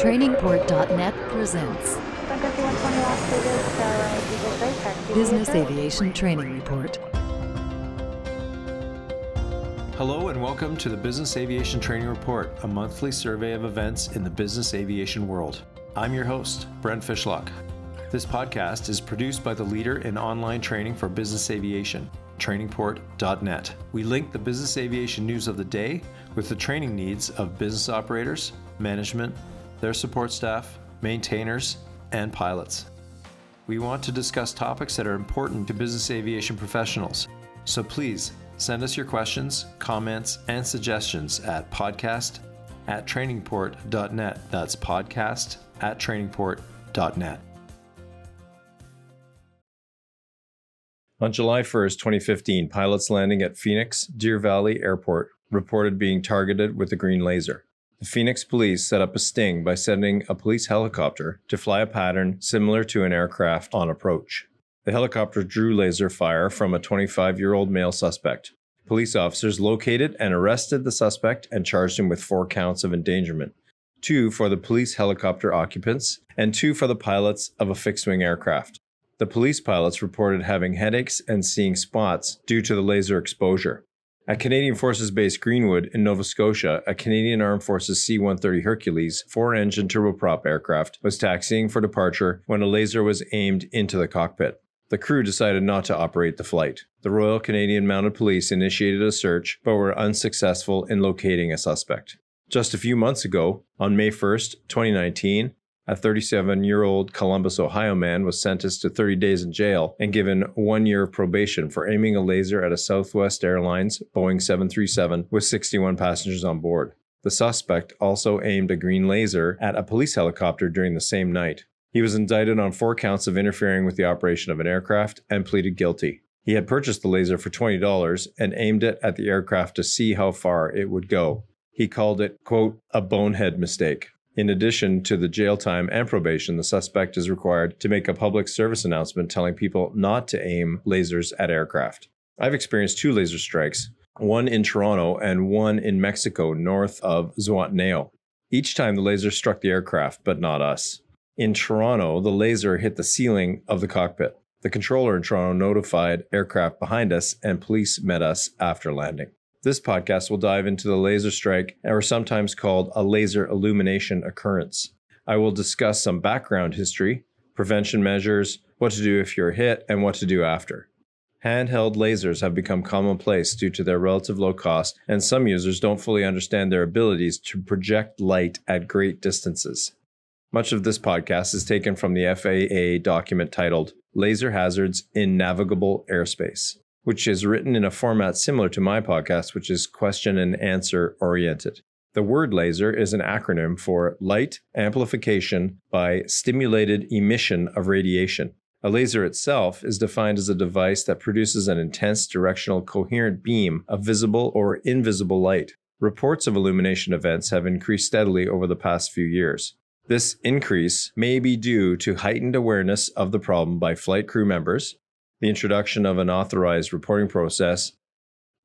Trainingport.net presents Business Aviation Training Report. Hello and welcome to the Business Aviation Training Report, a monthly survey of events in the business aviation world. I'm your host, Brent Fishlock. This podcast is produced by the leader in online training for business aviation, trainingport.net. We link the business aviation news of the day with the training needs of business operators, management, their support staff, maintainers, and pilots. We want to discuss topics that are important to business aviation professionals. So please send us your questions, comments, and suggestions at podcast at trainingport.net. That's podcast at trainingport.net. On July 1st, 2015, pilots landing at Phoenix Deer Valley Airport reported being targeted with a green laser. The Phoenix police set up a sting by sending a police helicopter to fly a pattern similar to an aircraft on approach. The helicopter drew laser fire from a 25 year old male suspect. Police officers located and arrested the suspect and charged him with four counts of endangerment two for the police helicopter occupants, and two for the pilots of a fixed wing aircraft. The police pilots reported having headaches and seeing spots due to the laser exposure. At Canadian Forces Base Greenwood in Nova Scotia, a Canadian Armed Forces C 130 Hercules four engine turboprop aircraft was taxiing for departure when a laser was aimed into the cockpit. The crew decided not to operate the flight. The Royal Canadian Mounted Police initiated a search but were unsuccessful in locating a suspect. Just a few months ago, on May 1st, 2019, a 37 year old Columbus, Ohio man was sentenced to 30 days in jail and given one year of probation for aiming a laser at a Southwest Airlines Boeing 737 with 61 passengers on board. The suspect also aimed a green laser at a police helicopter during the same night. He was indicted on four counts of interfering with the operation of an aircraft and pleaded guilty. He had purchased the laser for $20 and aimed it at the aircraft to see how far it would go. He called it, quote, a bonehead mistake. In addition to the jail time and probation, the suspect is required to make a public service announcement telling people not to aim lasers at aircraft. I've experienced two laser strikes, one in Toronto and one in Mexico north of Zihuatanejo. Each time the laser struck the aircraft, but not us. In Toronto, the laser hit the ceiling of the cockpit. The controller in Toronto notified aircraft behind us, and police met us after landing. This podcast will dive into the laser strike, or sometimes called a laser illumination occurrence. I will discuss some background history, prevention measures, what to do if you're hit, and what to do after. Handheld lasers have become commonplace due to their relative low cost, and some users don't fully understand their abilities to project light at great distances. Much of this podcast is taken from the FAA document titled Laser Hazards in Navigable Airspace which is written in a format similar to my podcast, which is question and answer oriented. The word laser is an acronym for light amplification by stimulated emission of radiation. A laser itself is defined as a device that produces an intense directional coherent beam of visible or invisible light. Reports of illumination events have increased steadily over the past few years. This increase may be due to heightened awareness of the problem by flight crew members, the introduction of an authorized reporting process,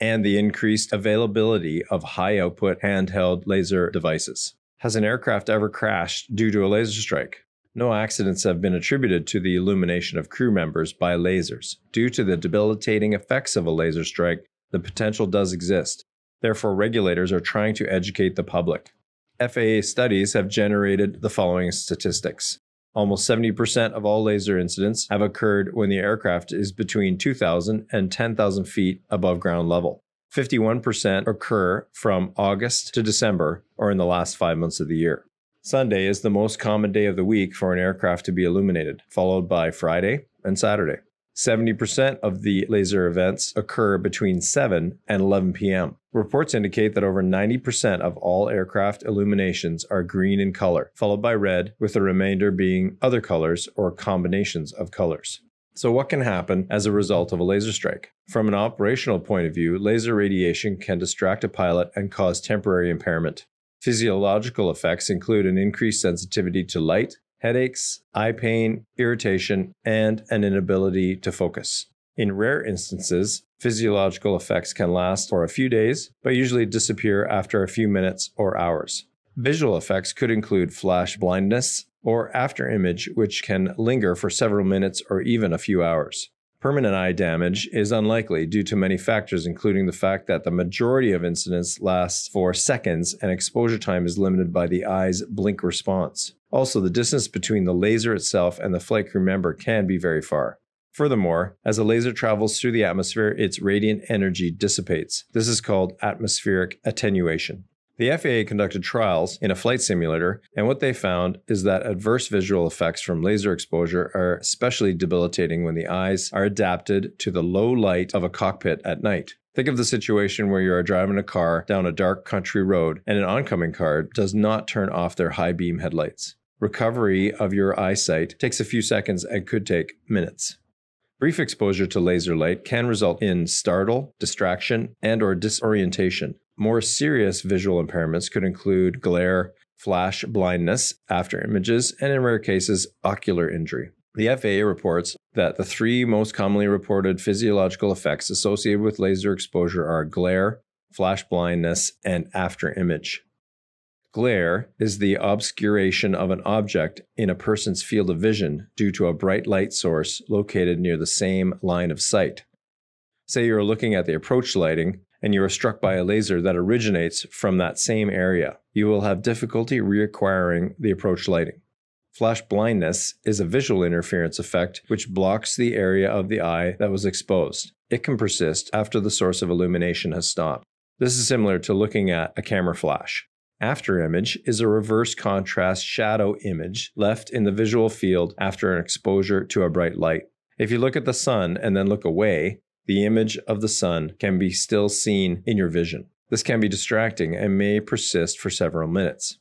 and the increased availability of high output handheld laser devices. Has an aircraft ever crashed due to a laser strike? No accidents have been attributed to the illumination of crew members by lasers. Due to the debilitating effects of a laser strike, the potential does exist. Therefore, regulators are trying to educate the public. FAA studies have generated the following statistics Almost 70% of all laser incidents have occurred when the aircraft is between 2,000 and 10,000 feet above ground level. 51% occur from August to December or in the last five months of the year. Sunday is the most common day of the week for an aircraft to be illuminated, followed by Friday and Saturday. 70% of the laser events occur between 7 and 11 p.m. Reports indicate that over 90% of all aircraft illuminations are green in color, followed by red, with the remainder being other colors or combinations of colors. So, what can happen as a result of a laser strike? From an operational point of view, laser radiation can distract a pilot and cause temporary impairment. Physiological effects include an increased sensitivity to light, headaches, eye pain, irritation, and an inability to focus. In rare instances, physiological effects can last for a few days, but usually disappear after a few minutes or hours. Visual effects could include flash blindness or after image, which can linger for several minutes or even a few hours. Permanent eye damage is unlikely due to many factors, including the fact that the majority of incidents lasts for seconds and exposure time is limited by the eye's blink response. Also, the distance between the laser itself and the flight crew member can be very far. Furthermore, as a laser travels through the atmosphere, its radiant energy dissipates. This is called atmospheric attenuation. The FAA conducted trials in a flight simulator, and what they found is that adverse visual effects from laser exposure are especially debilitating when the eyes are adapted to the low light of a cockpit at night. Think of the situation where you are driving a car down a dark country road and an oncoming car does not turn off their high beam headlights. Recovery of your eyesight takes a few seconds and could take minutes. Brief exposure to laser light can result in startle, distraction, and or disorientation. More serious visual impairments could include glare, flash blindness after images, and in rare cases, ocular injury. The FAA reports that the three most commonly reported physiological effects associated with laser exposure are glare, flash blindness, and after image. Glare is the obscuration of an object in a person's field of vision due to a bright light source located near the same line of sight. Say you are looking at the approach lighting and you are struck by a laser that originates from that same area. You will have difficulty reacquiring the approach lighting. Flash blindness is a visual interference effect which blocks the area of the eye that was exposed. It can persist after the source of illumination has stopped. This is similar to looking at a camera flash. After image is a reverse contrast shadow image left in the visual field after an exposure to a bright light. If you look at the sun and then look away, the image of the sun can be still seen in your vision. This can be distracting and may persist for several minutes.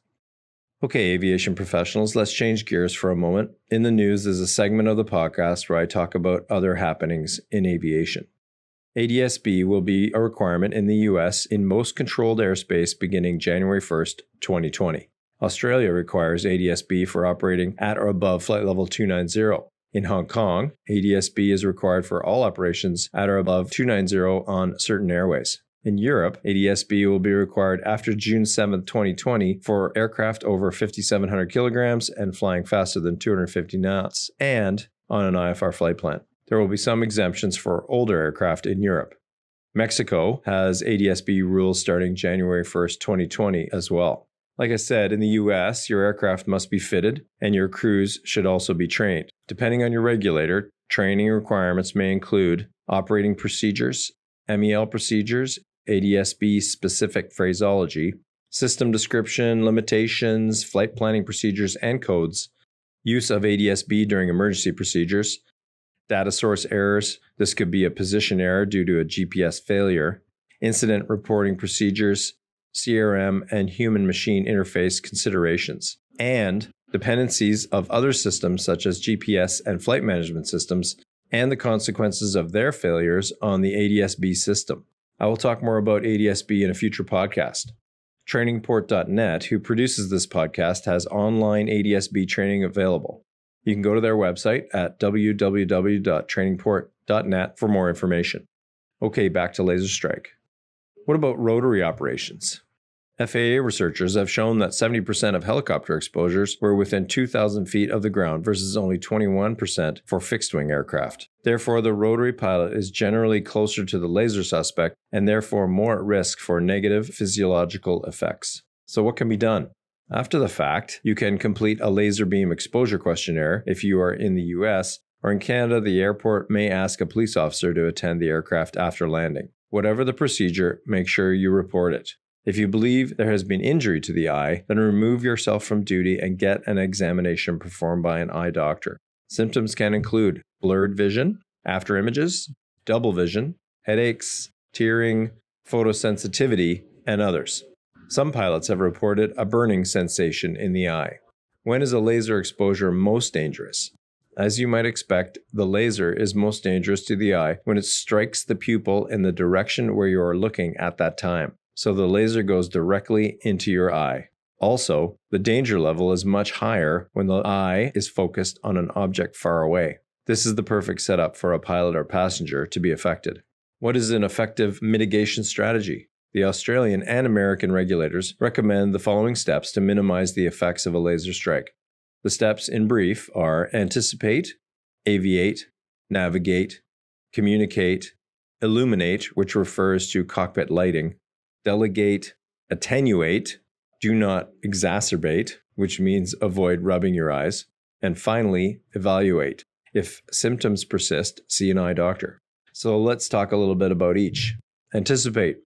Okay, aviation professionals, let's change gears for a moment. In the news is a segment of the podcast where I talk about other happenings in aviation. ADSB will be a requirement in the US in most controlled airspace beginning January 1st, 2020. Australia requires ADSB for operating at or above flight level 290. In Hong Kong, ADSB is required for all operations at or above 290 on certain airways. In Europe, ADSB will be required after June 7, 2020 for aircraft over 5,700 kilograms and flying faster than 250 knots and on an IFR flight plan. There will be some exemptions for older aircraft in Europe. Mexico has ADSB rules starting January 1, 2020 as well. Like I said, in the US, your aircraft must be fitted and your crews should also be trained. Depending on your regulator, training requirements may include operating procedures, MEL procedures, ADSB specific phraseology, system description, limitations, flight planning procedures and codes, use of ADSB during emergency procedures, data source errors. This could be a position error due to a GPS failure, incident reporting procedures, CRM, and human machine interface considerations, and dependencies of other systems such as GPS and flight management systems, and the consequences of their failures on the ADSB system. I will talk more about ADSB in a future podcast. Trainingport.net, who produces this podcast, has online ADSB training available. You can go to their website at www.trainingport.net for more information. Okay, back to laser strike. What about rotary operations? FAA researchers have shown that 70% of helicopter exposures were within 2,000 feet of the ground versus only 21% for fixed wing aircraft. Therefore, the rotary pilot is generally closer to the laser suspect and therefore more at risk for negative physiological effects. So, what can be done? After the fact, you can complete a laser beam exposure questionnaire if you are in the US, or in Canada, the airport may ask a police officer to attend the aircraft after landing. Whatever the procedure, make sure you report it. If you believe there has been injury to the eye, then remove yourself from duty and get an examination performed by an eye doctor. Symptoms can include blurred vision, after images, double vision, headaches, tearing, photosensitivity, and others. Some pilots have reported a burning sensation in the eye. When is a laser exposure most dangerous? As you might expect, the laser is most dangerous to the eye when it strikes the pupil in the direction where you are looking at that time. So the laser goes directly into your eye. Also, the danger level is much higher when the eye is focused on an object far away. This is the perfect setup for a pilot or passenger to be affected. What is an effective mitigation strategy? The Australian and American regulators recommend the following steps to minimize the effects of a laser strike. The steps, in brief, are anticipate, aviate, navigate, communicate, illuminate, which refers to cockpit lighting, delegate, attenuate, do not exacerbate, which means avoid rubbing your eyes, and finally, evaluate. If symptoms persist, see an eye doctor. So let's talk a little bit about each. Anticipate.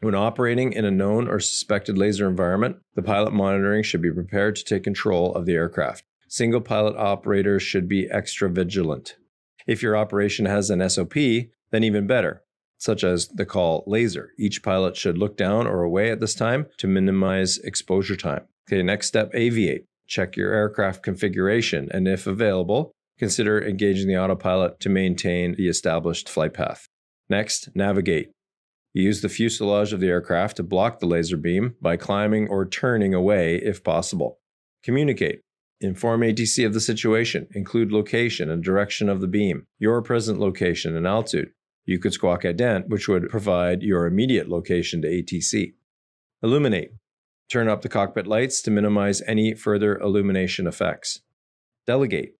When operating in a known or suspected laser environment, the pilot monitoring should be prepared to take control of the aircraft. Single pilot operators should be extra vigilant. If your operation has an SOP, then even better, such as the call laser. Each pilot should look down or away at this time to minimize exposure time. Okay, next step aviate. Check your aircraft configuration and, if available, consider engaging the autopilot to maintain the established flight path. Next, navigate. Use the fuselage of the aircraft to block the laser beam by climbing or turning away if possible. Communicate. Inform ATC of the situation, include location and direction of the beam, your present location and altitude. You could squawk ident, which would provide your immediate location to ATC. Illuminate. Turn up the cockpit lights to minimize any further illumination effects. Delegate.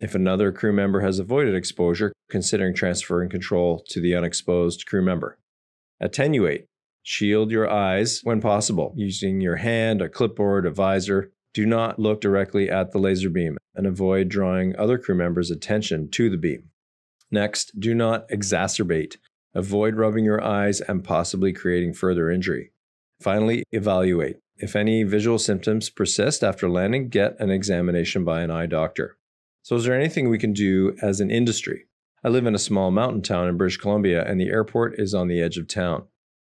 If another crew member has avoided exposure, considering transferring control to the unexposed crew member. Attenuate. Shield your eyes when possible using your hand, a clipboard, a visor. Do not look directly at the laser beam and avoid drawing other crew members' attention to the beam. Next, do not exacerbate. Avoid rubbing your eyes and possibly creating further injury. Finally, evaluate. If any visual symptoms persist after landing, get an examination by an eye doctor. So, is there anything we can do as an industry? I live in a small mountain town in British Columbia, and the airport is on the edge of town.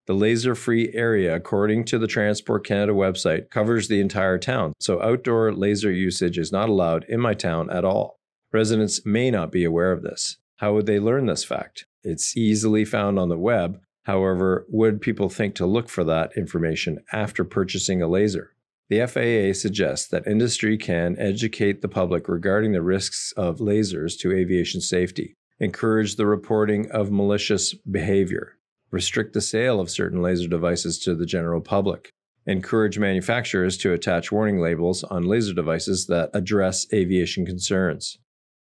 The laser free area, according to the Transport Canada website, covers the entire town, so outdoor laser usage is not allowed in my town at all. Residents may not be aware of this. How would they learn this fact? It's easily found on the web. However, would people think to look for that information after purchasing a laser? The FAA suggests that industry can educate the public regarding the risks of lasers to aviation safety, encourage the reporting of malicious behavior, restrict the sale of certain laser devices to the general public, encourage manufacturers to attach warning labels on laser devices that address aviation concerns,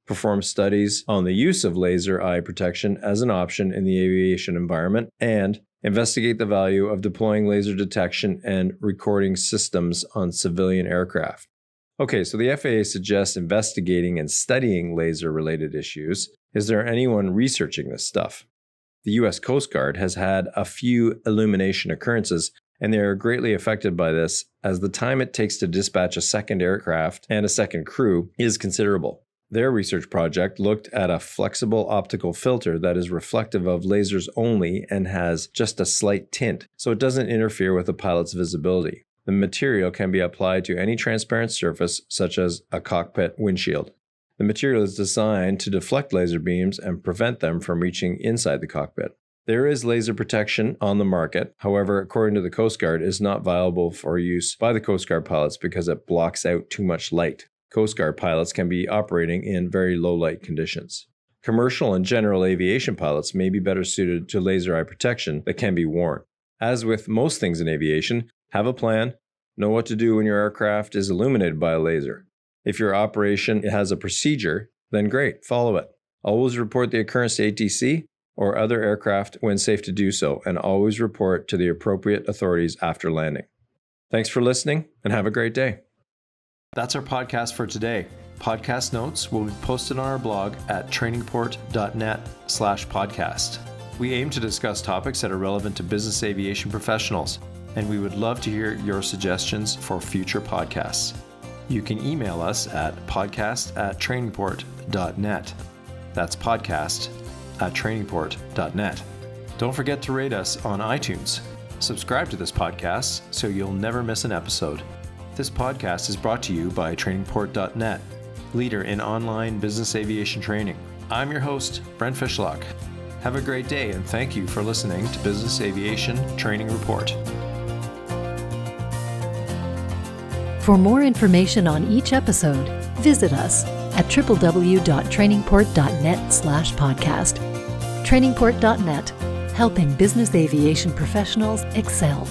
perform studies on the use of laser eye protection as an option in the aviation environment, and investigate the value of deploying laser detection and recording systems on civilian aircraft. Okay, so the FAA suggests investigating and studying laser related issues. Is there anyone researching this stuff? The US Coast Guard has had a few illumination occurrences, and they are greatly affected by this as the time it takes to dispatch a second aircraft and a second crew is considerable. Their research project looked at a flexible optical filter that is reflective of lasers only and has just a slight tint, so it doesn't interfere with the pilot's visibility. The material can be applied to any transparent surface, such as a cockpit windshield. The material is designed to deflect laser beams and prevent them from reaching inside the cockpit. There is laser protection on the market. However, according to the Coast Guard, is not viable for use by the Coast Guard pilots because it blocks out too much light. Coast Guard pilots can be operating in very low light conditions. Commercial and general aviation pilots may be better suited to laser eye protection that can be worn. As with most things in aviation, have a plan, know what to do when your aircraft is illuminated by a laser. If your operation has a procedure, then great, follow it. Always report the occurrence to ATC or other aircraft when safe to do so, and always report to the appropriate authorities after landing. Thanks for listening and have a great day. That's our podcast for today. Podcast notes will be posted on our blog at trainingport.net slash podcast. We aim to discuss topics that are relevant to business aviation professionals, and we would love to hear your suggestions for future podcasts. You can email us at podcast at trainingport.net. That's podcast at trainingport.net. Don't forget to rate us on iTunes. Subscribe to this podcast so you'll never miss an episode. This podcast is brought to you by trainingport.net, leader in online business aviation training. I'm your host, Brent Fishlock. Have a great day and thank you for listening to Business Aviation Training Report. For more information on each episode, visit us at www.trainingport.net slash podcast. Trainingport.net, helping business aviation professionals excel.